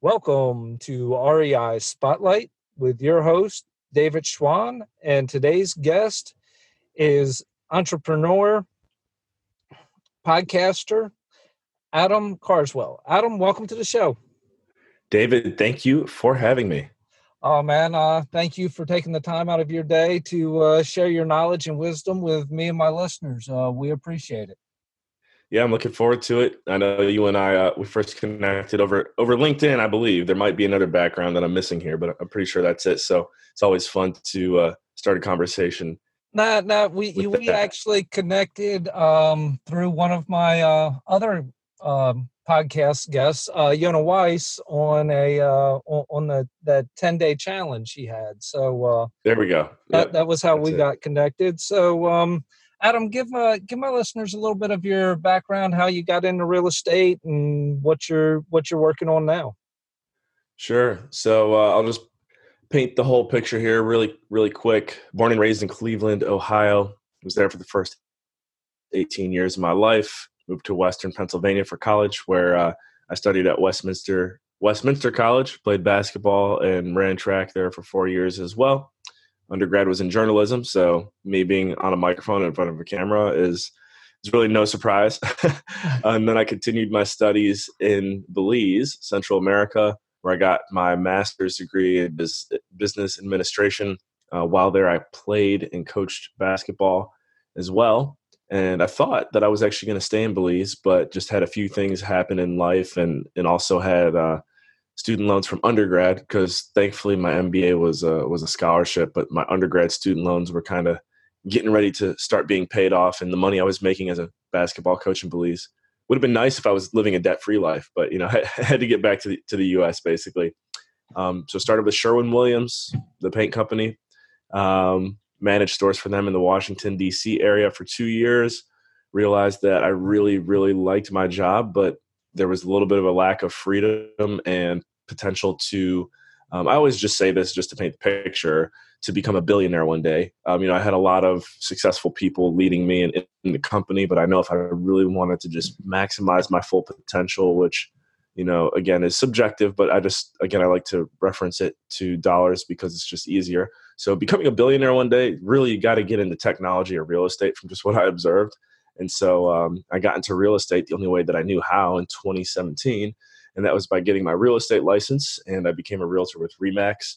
Welcome to REI Spotlight with your host, David Schwan. And today's guest is entrepreneur, podcaster, Adam Carswell. Adam, welcome to the show. David, thank you for having me. Oh man, uh, thank you for taking the time out of your day to uh, share your knowledge and wisdom with me and my listeners. Uh, we appreciate it yeah, I'm looking forward to it. I know you and I uh, we first connected over over LinkedIn, I believe. There might be another background that I'm missing here, but I'm pretty sure that's it. So it's always fun to uh, start a conversation. Nah, nah, we we actually connected um, through one of my uh, other um, podcast guests, uh, Yonah Weiss, on a uh, on the that 10 day challenge he had. So uh, there we go. That that was how that's we it. got connected. So um, Adam, give uh, give my listeners a little bit of your background, how you got into real estate, and what you're what you're working on now. Sure. So uh, I'll just paint the whole picture here, really, really quick. Born and raised in Cleveland, Ohio. Was there for the first 18 years of my life. Moved to Western Pennsylvania for college, where uh, I studied at Westminster Westminster College. Played basketball and ran track there for four years as well undergrad was in journalism, so me being on a microphone in front of a camera is is really no surprise. and then I continued my studies in Belize, Central America, where I got my master's degree in business administration. Uh, while there, I played and coached basketball as well. And I thought that I was actually going to stay in Belize, but just had a few things happen in life, and and also had uh, student loans from undergrad because thankfully my MBA was a, was a scholarship, but my undergrad student loans were kind of getting ready to start being paid off, and the money I was making as a basketball coach in Belize would have been nice if I was living a debt free life, but you know I had to get back to the to the U.S. basically. Um, so started with Sherwin Williams, the paint company. Um, managed stores for them in the Washington D.C. area for two years. Realized that I really really liked my job, but there was a little bit of a lack of freedom and potential to um, i always just say this just to paint the picture to become a billionaire one day. Um, you know i had a lot of successful people leading me in, in, the company but i know if i really wanted to just maximize my full potential which you know again is subjective but i just again i like to reference it to dollars because it's just easier. So becoming a billionaire one day really you got to get into technology or real estate from just what i observed and so um, I got into real estate the only way that I knew how in 2017. And that was by getting my real estate license. And I became a realtor with Remax.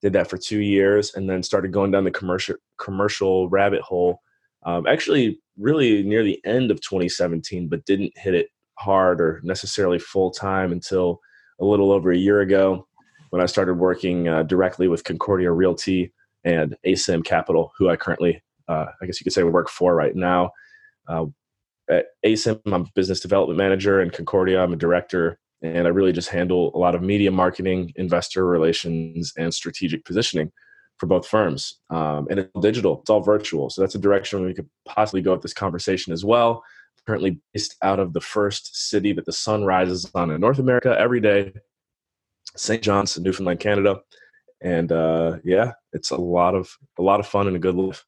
Did that for two years and then started going down the commercial commercial rabbit hole. Um, actually, really near the end of 2017, but didn't hit it hard or necessarily full time until a little over a year ago when I started working uh, directly with Concordia Realty and ASIM Capital, who I currently, uh, I guess you could say, work for right now. Uh, at ASIM, I'm business development manager, and Concordia, I'm a director. And I really just handle a lot of media marketing, investor relations, and strategic positioning for both firms. Um, and it's digital, it's all virtual. So that's a direction we could possibly go with this conversation as well. Currently based out of the first city that the sun rises on in North America every day, St. John's, Newfoundland, Canada. And uh, yeah, it's a lot of a lot of fun and a good life.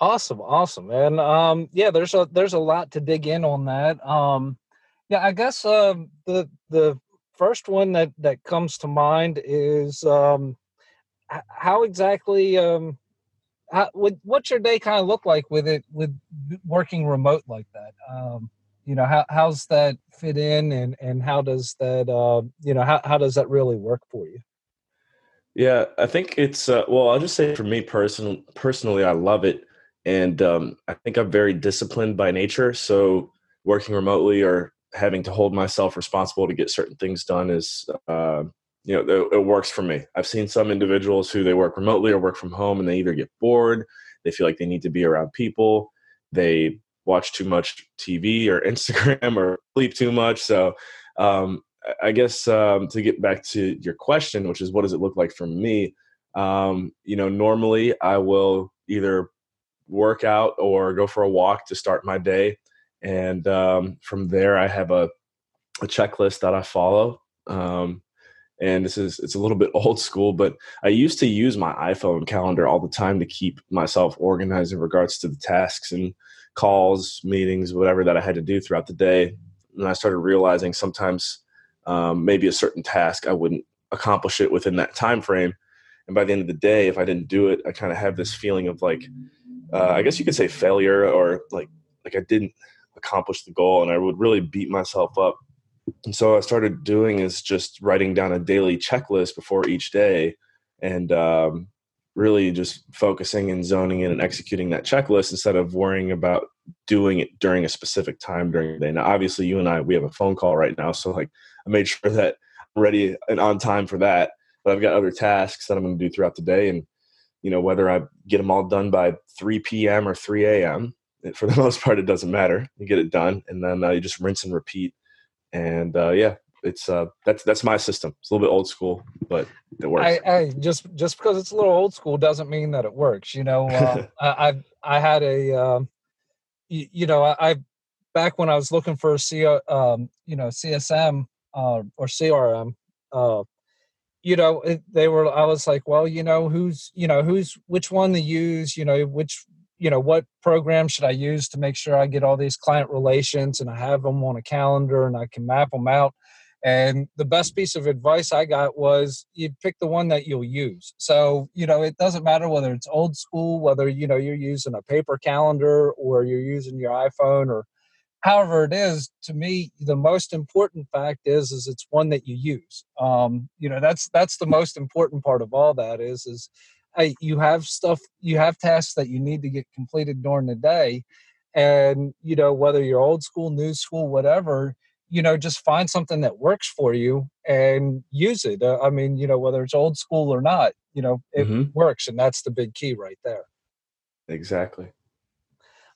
Awesome, awesome, and um, yeah, there's a there's a lot to dig in on that. Um, yeah, I guess uh, the the first one that that comes to mind is um, how exactly um, how, would, what's your day kind of look like with it with working remote like that? Um, you know, how how's that fit in, and and how does that uh, you know how how does that really work for you? Yeah, I think it's uh, well. I'll just say for me personally, personally, I love it and um, I think I'm very disciplined by nature. So working remotely or having to hold myself responsible to get certain things done is, uh, you know, it, it, works for me. I've seen some individuals who they work remotely or work from home, and they either get bored, they feel like they need to be around people, they watch too much TV or Instagram or sleep too much. So um, I guess um, to get back to your question, which is what does it look like for me? Um, you know, normally I will either work out or go for a walk to start my day. And um, from there, I have a, a checklist that I follow. Um, and this is it's a little bit old school, but I used to use my iPhone calendar all the time to keep myself organized in regards to the tasks and calls, meetings, whatever that I had to do throughout the day. And I started realizing sometimes um, maybe a certain task, I wouldn't accomplish it within that time frame. And by the end of the day, if I didn't do it, I kind of have this feeling of like, uh, I guess you could say failure or like like I didn't accomplish the goal, and I would really beat myself up. And so I started doing is just writing down a daily checklist before each day, and um, really just focusing and zoning in and executing that checklist instead of worrying about doing it during a specific time during the day. Now, obviously, you and I we have a phone call right now, so like I made sure that I'm ready and on time for that. But I've got other tasks that I'm going to do throughout the day, and you know whether I get them all done by 3 p.m. or 3 a.m. For the most part, it doesn't matter. You get it done, and then uh, you just rinse and repeat. And uh, yeah, it's uh, that's that's my system. It's a little bit old school, but it works. I, I just just because it's a little old school doesn't mean that it works. You know, uh, I, I I had a um, you, you know I, I, back when I was looking for a C, um, you know CSM uh, or CRM, uh, you know eh, they were. I was like, well, you know, who's you know who's which one to use. You know, which you know what program should I use to make sure I get all these client relations and I have them on a calendar and I can map them out and the best piece of advice I got was you pick the one that you'll use. So, you know, it doesn't matter whether it's old school, whether, you know, you're using a paper calendar or you're using your iPhone or however it is to me the most important fact is is it's one that you use. Um, you know that's that's the most important part of all that is is hey, you have stuff you have tasks that you need to get completed during the day. And you know whether you're old school new school whatever you know just find something that works for you and use it. Uh, i mean you know whether it's old school or not you know it mm-hmm. works and that's the big key right there. Exactly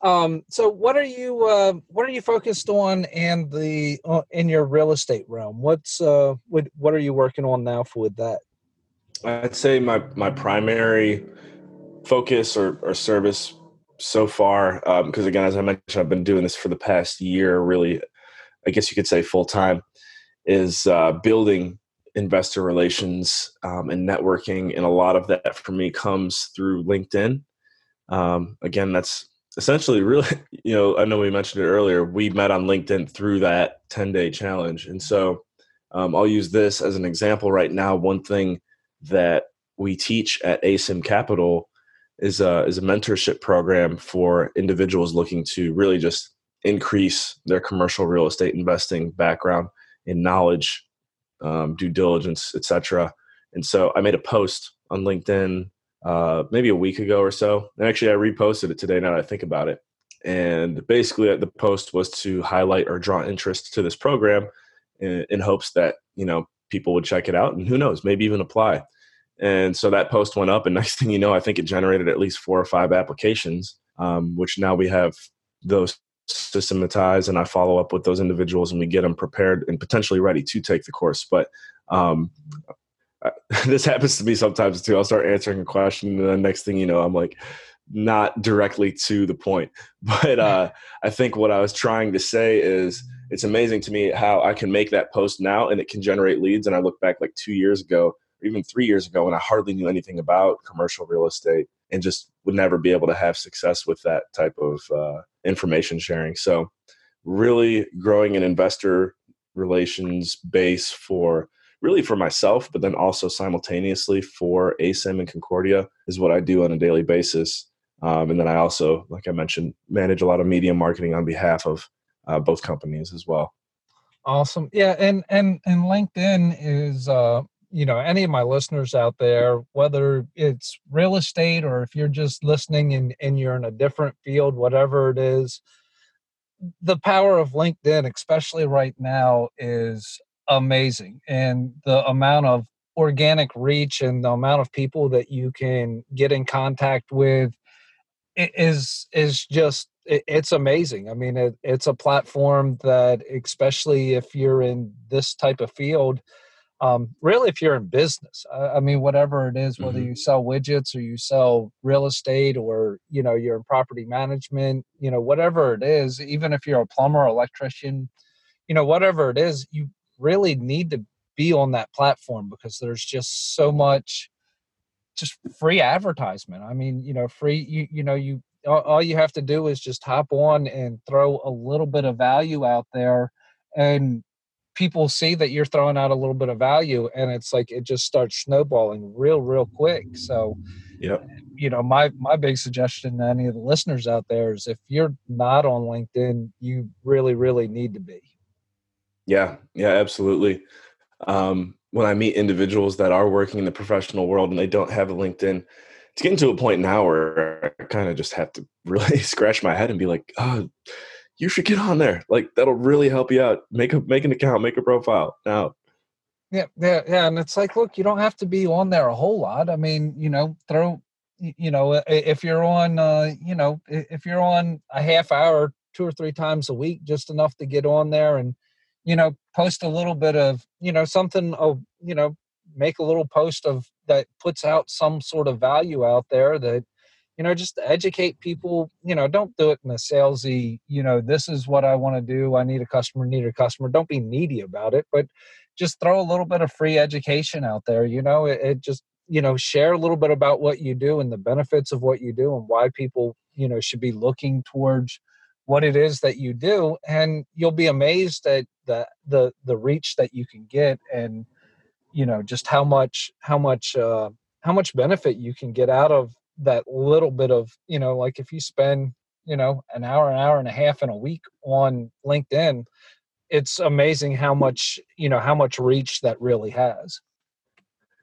um so what are you uh what are you focused on in the uh, in your real estate realm what's uh what what are you working on now for with that i'd say my my primary focus or, or service so far because um, again as i mentioned i've been doing this for the past year really I guess you could say full time, is uh, building investor relations um, and networking. And a lot of that for me comes through LinkedIn. Um, again, that's essentially really, you know, I know we mentioned it earlier. We met on LinkedIn through that 10 day challenge. And so um, I'll use this as an example right now. One thing that we teach at ASIM Capital is a, is a mentorship program for individuals looking to really just increase their commercial real estate investing background in knowledge, um, due diligence, etc. And so I made a post on LinkedIn uh, maybe a week ago or so. And actually, I reposted it today now that I think about it. And basically, the post was to highlight or draw interest to this program in, in hopes that you know people would check it out, and who knows, maybe even apply. And so that post went up, and next thing you know, I think it generated at least four or five applications, um, which now we have those systematize and I follow up with those individuals and we get them prepared and potentially ready to take the course. But um, this happens to me sometimes too. I'll start answering a question and the next thing you know, I'm like not directly to the point. But uh, I think what I was trying to say is it's amazing to me how I can make that post now and it can generate leads. And I look back like two years ago or even three years ago when I hardly knew anything about commercial real estate and just would never be able to have success with that type of uh, information sharing. So, really growing an investor relations base for really for myself, but then also simultaneously for ASIM and Concordia is what I do on a daily basis. Um, and then I also, like I mentioned, manage a lot of media marketing on behalf of uh, both companies as well. Awesome. Yeah, and and and LinkedIn is uh, you know any of my listeners out there whether it's real estate or if you're just listening and, and you're in a different field whatever it is the power of linkedin especially right now is amazing and the amount of organic reach and the amount of people that you can get in contact with is is just it's amazing i mean it, it's a platform that especially if you're in this type of field um, really if you're in business uh, i mean whatever it is whether mm-hmm. you sell widgets or you sell real estate or you know you're in property management you know whatever it is even if you're a plumber electrician you know whatever it is you really need to be on that platform because there's just so much just free advertisement. I mean you know free you you know you all, all you have to do is just hop on and throw a little bit of value out there and people see that you're throwing out a little bit of value and it's like it just starts snowballing real real quick. So yep. you know my my big suggestion to any of the listeners out there is if you're not on linkedin you really really need to be yeah yeah absolutely um, when i meet individuals that are working in the professional world and they don't have a linkedin it's getting to a point now where i kind of just have to really scratch my head and be like oh you should get on there. Like that'll really help you out. Make a make an account, make a profile now. Yeah, yeah, yeah. And it's like, look, you don't have to be on there a whole lot. I mean, you know, throw, you know, if you're on, uh, you know, if you're on a half hour, two or three times a week, just enough to get on there and, you know, post a little bit of, you know, something of, you know, make a little post of that puts out some sort of value out there that you know just educate people you know don't do it in a salesy you know this is what i want to do i need a customer need a customer don't be needy about it but just throw a little bit of free education out there you know it, it just you know share a little bit about what you do and the benefits of what you do and why people you know should be looking towards what it is that you do and you'll be amazed at the the the reach that you can get and you know just how much how much uh how much benefit you can get out of that little bit of you know like if you spend you know an hour an hour and a half in a week on linkedin it's amazing how much you know how much reach that really has.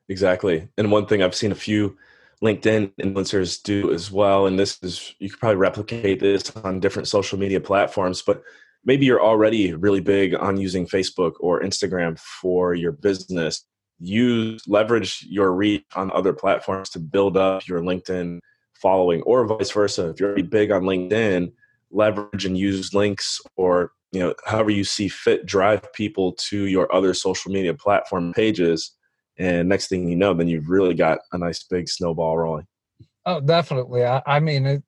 Exactly and one thing i've seen a few linkedin influencers do as well and this is you could probably replicate this on different social media platforms but maybe you're already really big on using facebook or instagram for your business use leverage your reach on other platforms to build up your LinkedIn following or vice versa. If you're already big on LinkedIn, leverage and use links or you know however you see fit drive people to your other social media platform pages and next thing you know then you've really got a nice big snowball rolling oh definitely i, I mean it,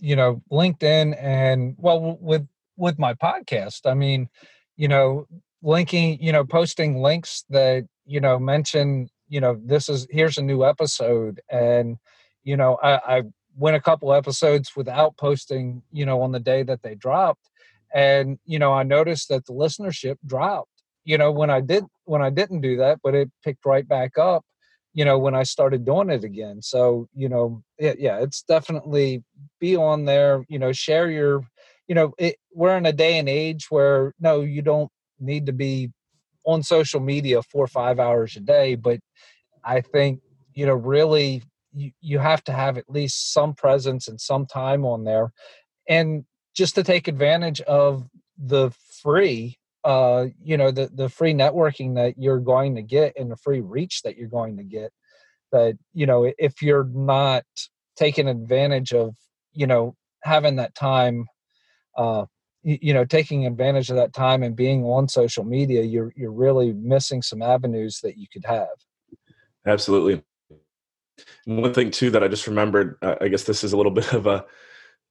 you know linkedin and well with with my podcast i mean you know linking you know posting links that you know mention you know this is here's a new episode and you know I, I went a couple episodes without posting you know on the day that they dropped and you know i noticed that the listenership dropped you know when i did when i didn't do that but it picked right back up you know when i started doing it again. So you know it, yeah it's definitely be on there you know share your you know it, we're in a day and age where no you don't need to be on social media four or five hours a day but i think you know really you, you have to have at least some presence and some time on there. And just to take advantage of the free uh you know the the free networking that you're going to get and the free reach that you're going to get. That you know if you're not taking advantage of you know having that time uh you know taking advantage of that time and being on social media you're you're really missing some avenues that you could have. Absolutely. One thing too that i just remembered i guess this is a little bit of a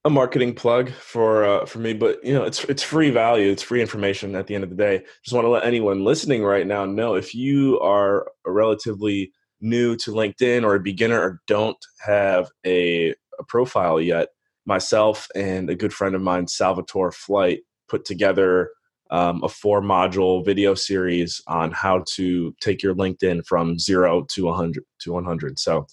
a marketing plug for uh, for me but you know it's it's free value it's free information at the end of the day just want to let anyone listening right now know if you are relatively new to linkedin or a beginner or don't have a, a profile yet myself and a good friend of mine, Salvatore Flight, put together um, a four module video series on how to take your LinkedIn from zero to 100 to 100. So,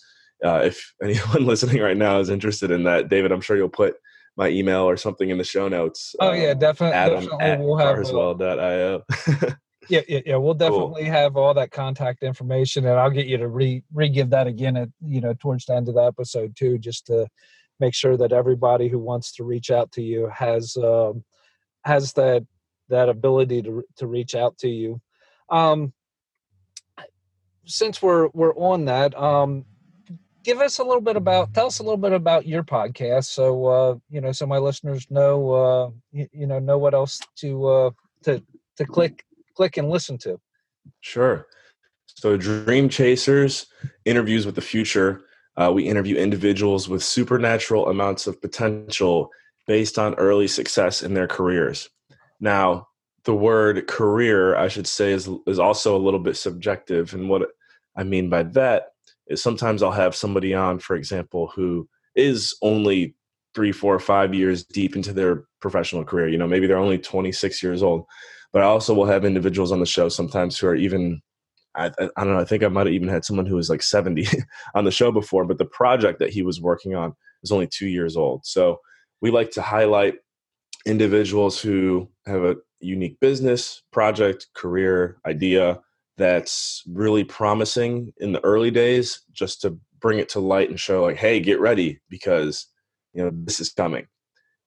uh, if anyone listening right now is interested in that, David, I'm sure you'll put my email or something in the show notes. Oh yeah, um, definitely. Adam definitely at we'll have carswell.io. yeah, yeah, yeah. We'll definitely cool. have all that contact information, and I'll get you to re re give that again at you know towards the end of the episode too, just to make sure that everybody who wants to reach out to you has um, has that that ability to to reach out to you. Um, since we're we're on that, um, give us a little bit about tell us a little bit about your podcast, so uh, you know, so my listeners know uh, you, you know know what else to uh, to to click click and listen to. Sure. So, Dream Chasers interviews with the future uh, we interview individuals with supernatural amounts of potential based on early success in their careers. Now, the word career, I should say, is, is also a little bit subjective. And what I mean by that is sometimes I'll have somebody on, for example, who is only three, four, five years deep into their professional career. You know, maybe they're only 26 years old. but I also will have individuals on the show sometimes who are even I, I, don't know. I think I might have even had someone who was like 70 on the show before, but the project that he was working on was only two years old. So we like to highlight individuals who have a unique business, project, career, idea that's really promising in the early days, just to bring it to light and show, like, hey, get ready because you know this is coming.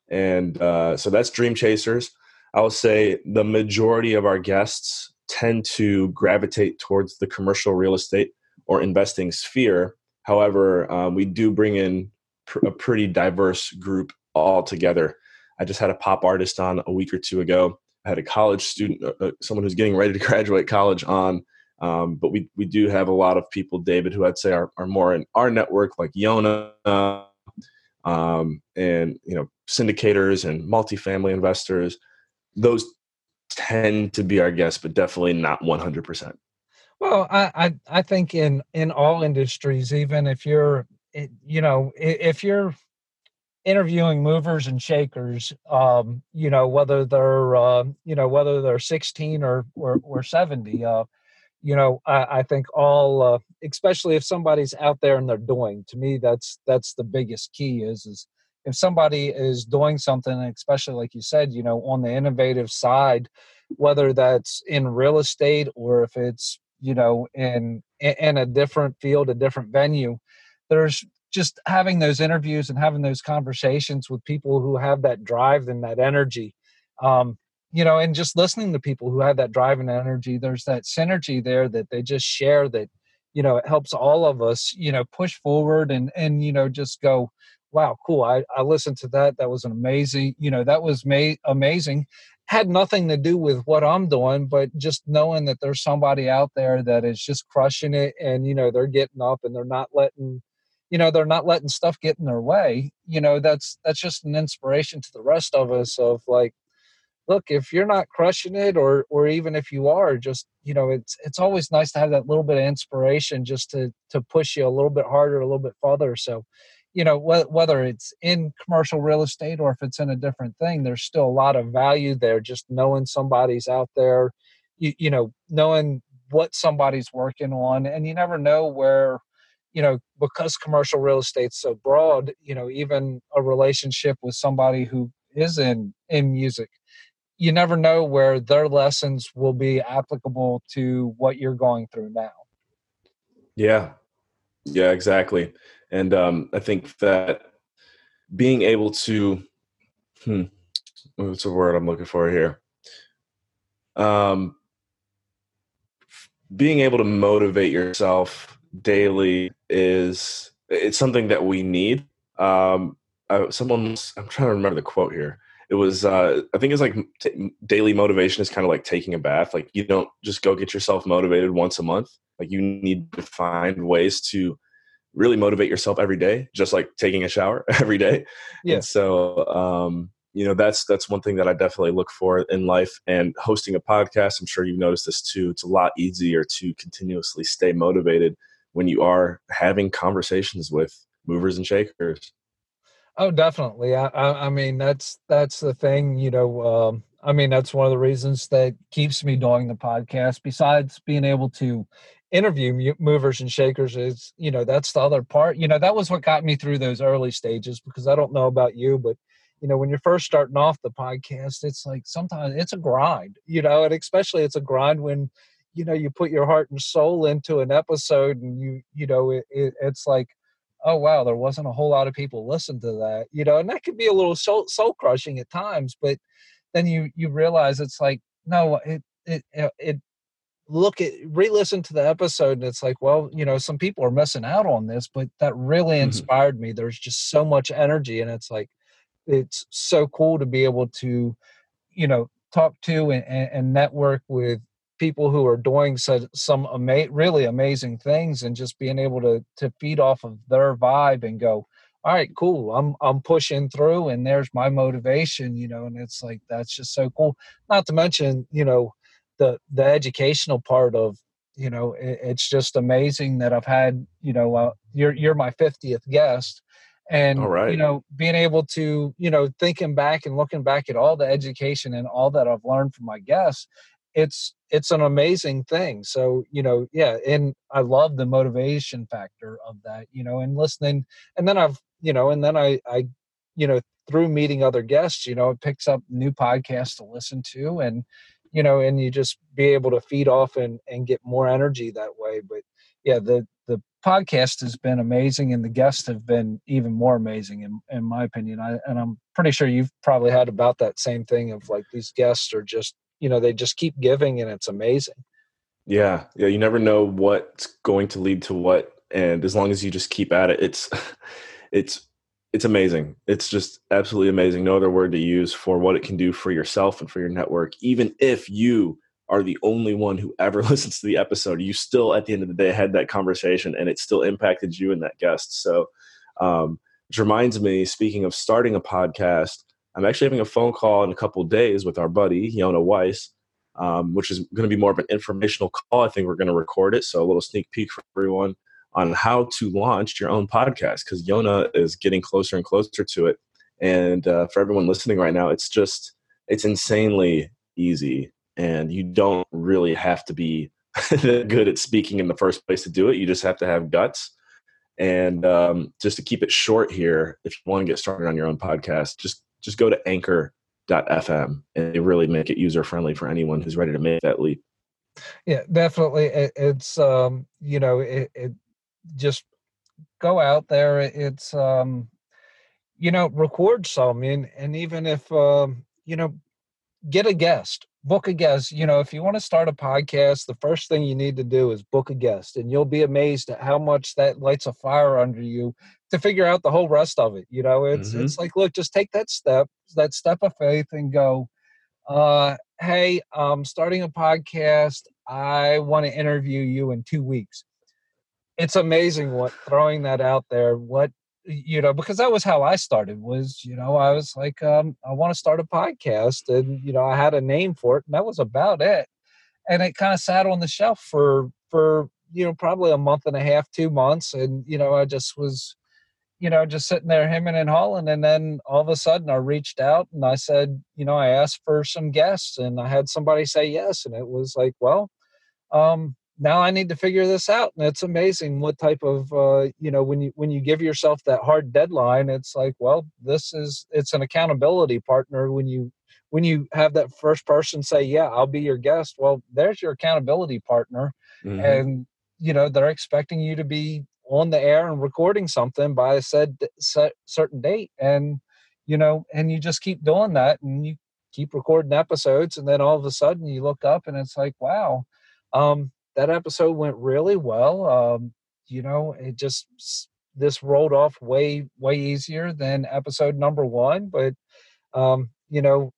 And uh, so that's Dream Chasers. I will say the majority of our guests tend to gravitate towards the commercial real estate or investing sphere. However, um, we do bring in pr- a pretty diverse group all together. I just had a pop artist on a week or two ago. Had a college student, uh, uh someone who's getting ready to graduate college on. Um, but we, we do have a lot of people, David, who I'd say are, are more in our network, like Yonah, um, and you know syndicators and multifamily investors. Those tend to be our guests, but definitely not 100%. Well, I, I, I think in, in all industries, even if you're, you know, if you're interviewing movers and shakers, um, you know, whether they're, uh, you know, whether they're 16 or, or, or 70, uh, you know, I, I think all, uh, especially if somebody's out there and they're doing, to me, that's, that's the biggest key is, is, if somebody is doing something especially like you said you know on the innovative side whether that's in real estate or if it's you know in in a different field a different venue there's just having those interviews and having those conversations with people who have that drive and that energy um, you know and just listening to people who have that drive and energy there's that synergy there that they just share that you know it helps all of us you know push forward and and you know just go wow, cool. I, I listened to that. That was an amazing, you know, that was ma- amazing. Had nothing to do with what I'm doing, but just knowing that there's somebody out there that is just crushing it and, you know, they're getting up and they're not letting, you know, they're not letting stuff get in their way. You know, that's, that's just an inspiration to the rest of us of like, look, if you're not crushing it or, or even if you are just, you know, it's, it's always nice to have that little bit of inspiration just to, to push you a little bit harder, a little bit farther. So, you know wh- whether it's in commercial real estate or if it's in a different thing there's still a lot of value there just knowing somebody's out there you, you know knowing what somebody's working on and you never know where you know because commercial real estate's so broad you know even a relationship with somebody who is in in music you never know where their lessons will be applicable to what you're going through now. Yeah. Yeah exactly. And um, I think that being able to, hmm, what's the word I'm looking for here? Um, being able to motivate yourself daily is it's something that we need. Um, someone, I'm trying to remember the quote here. It was, uh, I think it's like t- daily motivation is kind of like taking a bath. Like you don't just go get yourself motivated once a month. Like you need to find ways to really motivate yourself every day, just like taking a shower every day. Yeah. And so, um, you know, that's that's one thing that I definitely look for in life. And hosting a podcast, I'm sure you've noticed this too. It's a lot easier to continuously stay motivated when you are having conversations with movers and shakers. Oh, definitely. I, I, I mean, that's that's the thing. You know, um, I mean, that's one of the reasons that keeps me doing the podcast. Besides being able to interview movers and shakers is you know that's the other part you know that was what got me through those early stages because i don't know about you but you know when you're first starting off the podcast it's like sometimes it's a grind you know and especially it's a grind when you know you put your heart and soul into an episode and you you know it, it, it's like oh wow there wasn't a whole lot of people listen to that you know and that could be a little soul, soul crushing at times but then you you realize it's like no it it it look at re-listen to the episode and it's like well you know some people are missing out on this but that really mm-hmm. inspired mm-hmm. me there's just so much energy and it's like it's so cool to be able to you know talk to and, and network with people who are doing so, some ama- really amazing things and just being able to to feed off of their vibe and go all right cool i'm i'm pushing through and there's my motivation you know and it's like that's just so cool not to mention you know the the educational part of you know it, it's just amazing that I've had you know uh, you're you're my 50th guest and All right. you know being able to you know thinking back and looking back at all the education and all that i've learned from my guests it's it's an amazing thing. So you know yeah and i love the motivation factor of that you know and listening and then i've you know and then i i you know through meeting other guests you know it picks up new podcasts to listen to and you know and you just be able to feed off and and get more energy that way. But yeah the the podcast has been amazing and the guests have been even more amazing in, in my opinion. I, and i'm pretty sure you've probably had about that same thing of like these guests are just you know they just keep giving and it's amazing Yeah, yeah. You never know what's going to lead to what, and as long as you just keep at it, it's it's it's amazing. It's just absolutely amazing. No other word to use for what it can do for yourself and for your network. Even if you are the only one who ever listens to the episode, you still at the end of the day had that conversation, and it still impacted you and that guest. So, um, which reminds me, speaking of starting a podcast, I'm actually having a phone call in a couple days with our buddy Yonah Weiss um, which is going to be more of an informational call. I think we're going to record it. So a little sneak peek for everyone on how to launch your own podcast because Yonah is getting closer and closer to it. And uh, for everyone listening right now, it's just, it's insanely easy. And you don't really have to be good at speaking in the first place to do it. You just have to have guts. And um, just to keep it short here, if you want to get started on your own podcast, just just go to Anchor FM and they really make it user friendly for anyone who's ready to make that leap. yeah definitely. It, it's um you know it, it just go out there. It's um you know record some and and even if um you know get a guest book a guest. You know if you want to start a podcast the first thing you need to do is book a guest and you'll be amazed at how much that lights a fire under you to figure out the whole rest of it you know it's Mhm. it's like look just take that step that step of faith and go uh hey i'm starting a podcast i want to interview you in two weeks it's amazing what throwing that out there what you know because that was how i started was you know i was like um i want to start a podcast and you know i had a name for it and that was about it and it kind of sat on the shelf for for you know probably a month and a half two months and you know i just was you know just sitting there hemming and hauling and then all of a sudden i reached out and i said you know i asked for some guests and i had somebody say yes and it was like well um now i need to figure this out and it's amazing what type of uh you know when you when you give yourself that hard deadline it's like well this is it's an accountability partner when you when you have that first person say yeah i'll be your guest well there's your accountability partner Mhm. and you know they're expecting you to be on the air and recording something by a said certain date and you know and you just keep doing that and you keep recording episodes and then all of a sudden you look up and it's like wow. Um that episode went really well um you know it just this rolled off way way easier than episode number one but um you know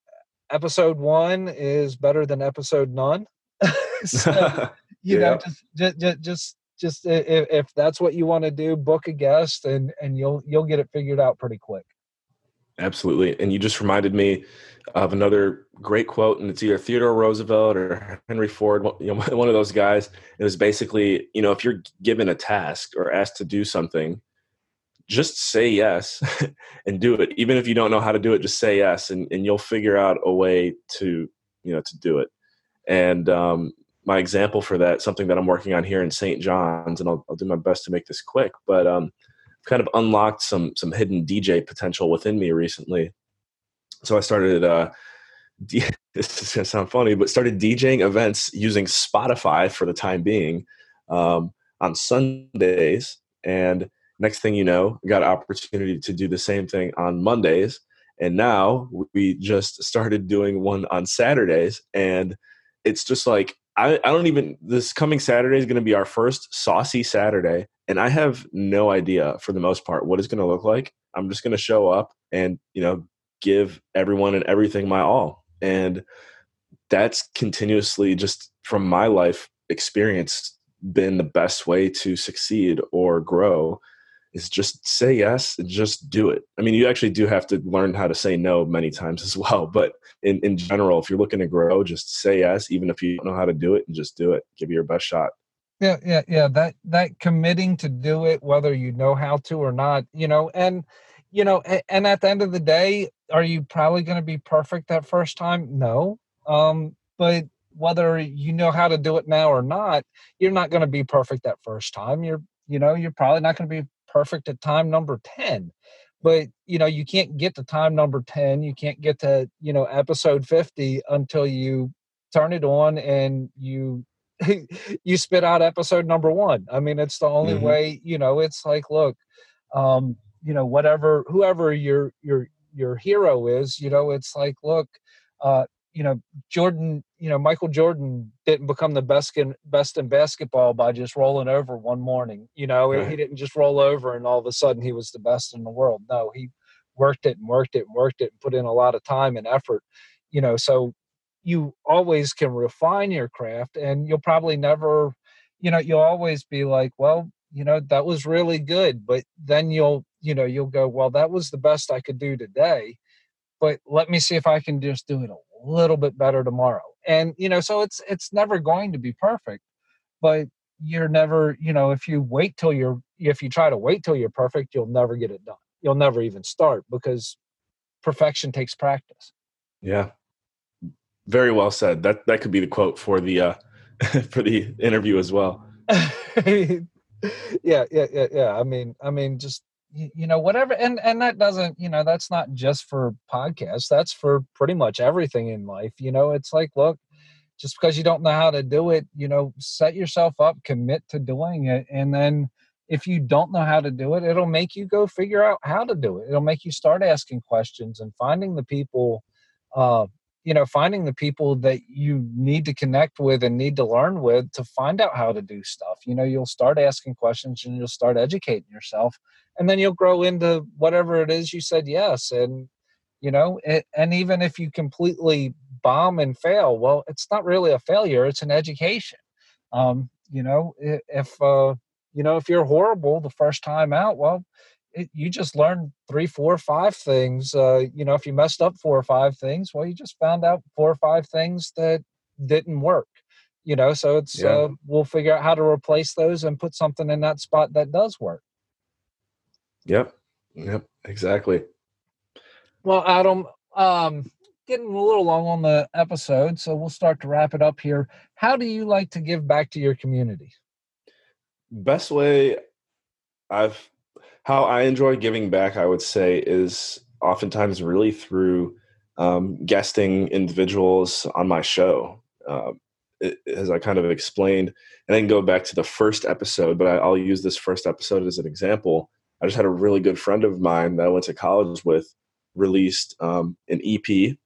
episode one is better than episode none. So you know just just just just if, if that's what you want to do book a guest and and you'll you'll get it figured out pretty quick Absolutely. And you just reminded me of another great quote, and it's either Theodore Roosevelt or Henry Ford, one- you know, one of those guys. It was basically, you know, if you're given a task or asked to do something, just say yes and do it. Even if you don't know how to do it, just say yes, and, and you'll figure out a way to, you know, to do it. And um, my example for that, something that I'm working on here in St. John's, and I'll, I'll do my best to make this quick, but um, I've kind of unlocked some some hidden DJ potential within me recently. So I started. Uh, D- this is gonna sound funny, but started DJing events using Spotify for the time being um, on Sundays. And next thing you know, got opportunity to do the same thing on Mondays. And now we just started doing one on Saturdays, and it's just like I, I don't even. This coming Saturday is going to be our first saucy Saturday, and I have no idea for the most part what it's going to look like. I'm just going to show up and you know give everyone and everything my all, and that's continuously just from my life experience been the best way to succeed or grow is just say yes and just do it. I mean, you actually do have to learn how to say no many times as well. But in, in general, if you're looking to grow, just say yes, even if you don't know how to do it, and just do it. Give it your best shot. yeah yeah yeah that that committing to do it whether you know how to or not you know and you know and at the end of the day are you probably going to be perfect that first time no um but whether you know how to do it now or not you're not going to be perfect that first time you're you know you're probably not going to be perfect at time number 10 but you know you can't get to time number 10 you can't get to you know episode 50 until you turn it on and you you spit out episode number one. I mean, it's the only mm-hmm. way. You know, it's like, look, um, you know, whatever, whoever your your your hero is, you know, it's like, look, uh, you know, Jordan, you know, Michael Jordan didn't become the best in best in basketball by just rolling over one morning. You know, right. he didn't just roll over and all of a sudden he was the best in the world. No, he worked it and worked it and worked it and put in a lot of time and effort. You know, so you always can refine your craft and you'll probably never you know you'll always be like well you know that was really good but then you'll you know you'll go well that was the best i could do today but let me see if i can just do it a little bit better tomorrow and you know so it's it's never going to be perfect but you're never you know if you wait till you're if you try to wait till you're perfect you'll never get it done you'll never even start because perfection takes practice yeah very well said. That that could be the quote for the uh, for the interview as well. yeah, yeah, yeah, yeah. I mean, I mean, just you know, whatever, and and that doesn't, you know, that's not just for podcasts. That's for pretty much everything in life. You know, it's like, look, just because you don't know how to do it, you know, set yourself up, commit to doing it, and then if you don't know how to do it, it'll make you go figure out how to do it. It'll make you start asking questions and finding the people uh, you know finding the people that you need to connect with and need to learn with to find out how to do stuff. You know you'll start asking questions and you'll start educating yourself and then you'll grow into whatever it is you said yes and you know it, and even if you completely bomb and fail well it's not really a failure it's an education. Um you know if uh you know if you're horrible the first time out well it, you just learned three, four, five things. Uh, you know, if you messed up four or five things, well, you just found out four or five things that didn't work. You know, so it's yeah. uh, we'll figure out how to replace those and put something in that spot that does work. Yep. Yep. Exactly. Well, Adam, um, getting a little long on the episode, so we'll start to wrap it up here. How do you like to give back to your community? Best way I've how I enjoy giving back, I would say, is oftentimes really through um, guesting individuals on my show. Uh, it, as I kind of explained, and I can go back to the first episode, but I, will use this first episode as an example. I just had a really good friend of mine that I went to college with released um, an EP. It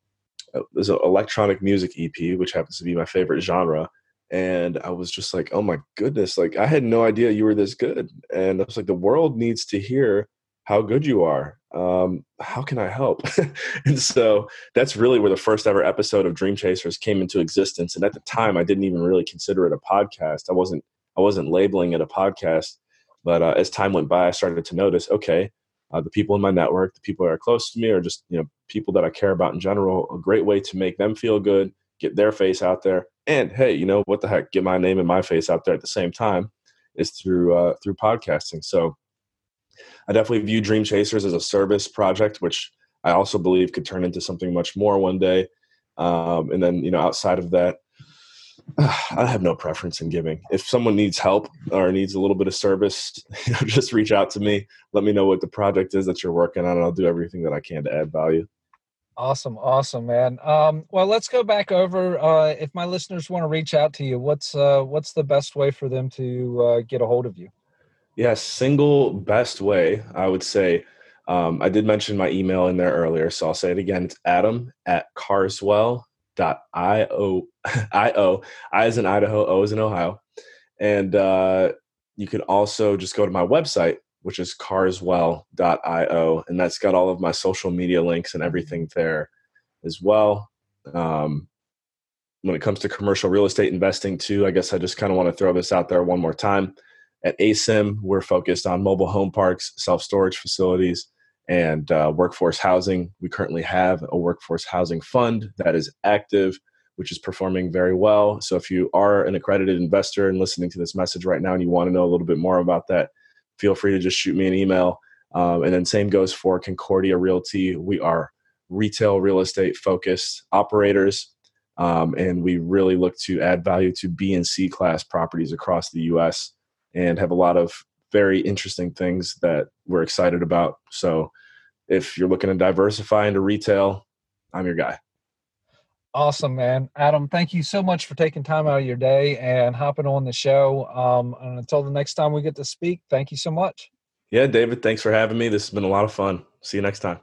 was an electronic music EP, which happens to be my favorite genre and I was just like, oh my goodness, like I had no idea you were this good. And I was like, the world needs to hear how good you are. Um, how can I help? and so that's really where the first ever episode of Dream Chasers came into existence. And at the time, I didn't even really consider it a podcast. I wasn't I wasn't labeling it a podcast. But uh, as time went by, I started to notice, okay, uh, the people in my network, the people that are close to me, or just you know people that I care about in general. A great way to make them feel good, get their face out there, and hey, you know what the heck, get my name and my face out there at the same time is through uh, through podcasting. So I definitely view Dream Chasers as a service project, which I also believe could turn into something much more one day. Um, and then you know outside of that, I have no preference in giving. If someone needs help or needs a little bit of service, you know, just reach out to me. Let me know what the project is that you're working on, and I'll do everything that I can to add value. Awesome, awesome, man. Um, well, let's go back over. Uh, if my listeners want to reach out to you, what's uh, what's the best way for them to uh, get a hold of you? Yeah, single best way I would say. Um, I did mention my email in there earlier, so I'll say it again. It's Adam at Carswell dot io io i as in Idaho, O as in Ohio, and uh, you can also just go to my website which is carswell.io. And that's got all of my social media links and everything there as well. Um, when it comes to commercial real estate investing, too, I guess I just kind of want to throw this out there one more time. At ASIM, we're focused on mobile home parks, self storage facilities, and uh, workforce housing. We currently have a workforce housing fund that is active. which is performing very well. So if you are an accredited investor and listening to this message right now and you want to know a little bit more about that, feel free to just shoot me an email. Um, and then same goes for Concordia Realty. We are retail real estate focused operators. Um, and we really look to add value to B and C class properties across the US and have a lot of very interesting things that we're excited about. So if you're looking to diversify into retail, I'm your guy. Awesome, man. Adam, thank you so much for taking time out of your day and hopping on the show. Um, and until the next time we get to speak, thank you so much. Yeah, David, thanks for having me. This has been a lot of fun. See you next time.